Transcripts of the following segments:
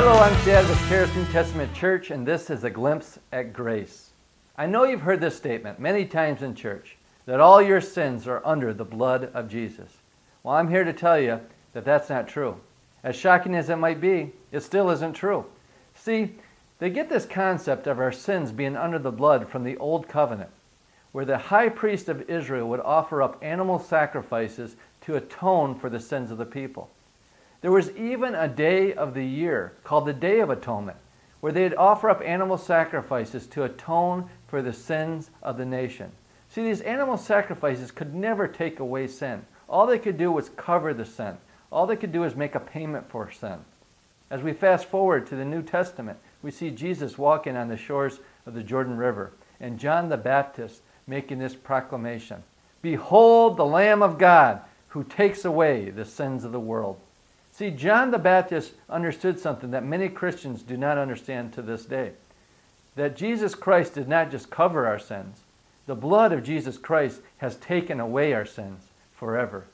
Hello, I'm Chad with Charis New Testament Church, and this is a glimpse at grace. I know you've heard this statement many times in church that all your sins are under the blood of Jesus. Well, I'm here to tell you that that's not true. As shocking as it might be, it still isn't true. See, they get this concept of our sins being under the blood from the Old Covenant, where the high priest of Israel would offer up animal sacrifices to atone for the sins of the people. There was even a day of the year called the Day of Atonement, where they'd offer up animal sacrifices to atone for the sins of the nation. See, these animal sacrifices could never take away sin. All they could do was cover the sin. All they could do is make a payment for sin. As we fast forward to the New Testament, we see Jesus walking on the shores of the Jordan River and John the Baptist making this proclamation Behold the Lamb of God who takes away the sins of the world. See, John the Baptist understood something that many Christians do not understand to this day that Jesus Christ did not just cover our sins, the blood of Jesus Christ has taken away our sins forever.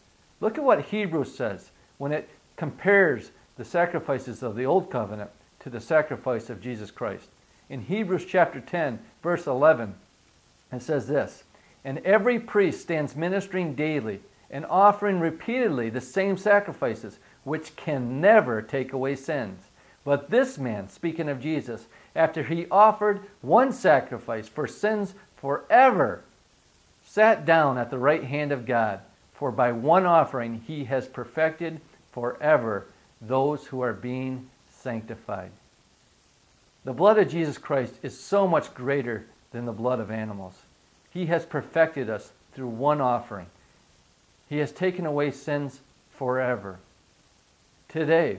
Look at what Hebrews says when it compares the sacrifices of the Old Covenant to the sacrifice of Jesus Christ. In Hebrews chapter 10, verse 11, it says this And every priest stands ministering daily and offering repeatedly the same sacrifices, which can never take away sins. But this man, speaking of Jesus, after he offered one sacrifice for sins forever, sat down at the right hand of God. For by one offering he has perfected forever those who are being sanctified. The blood of Jesus Christ is so much greater than the blood of animals. He has perfected us through one offering. He has taken away sins forever. Today,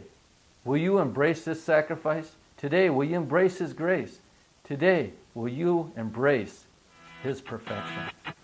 will you embrace this sacrifice? Today, will you embrace His grace? Today, will you embrace His perfection?